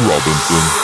Robinson.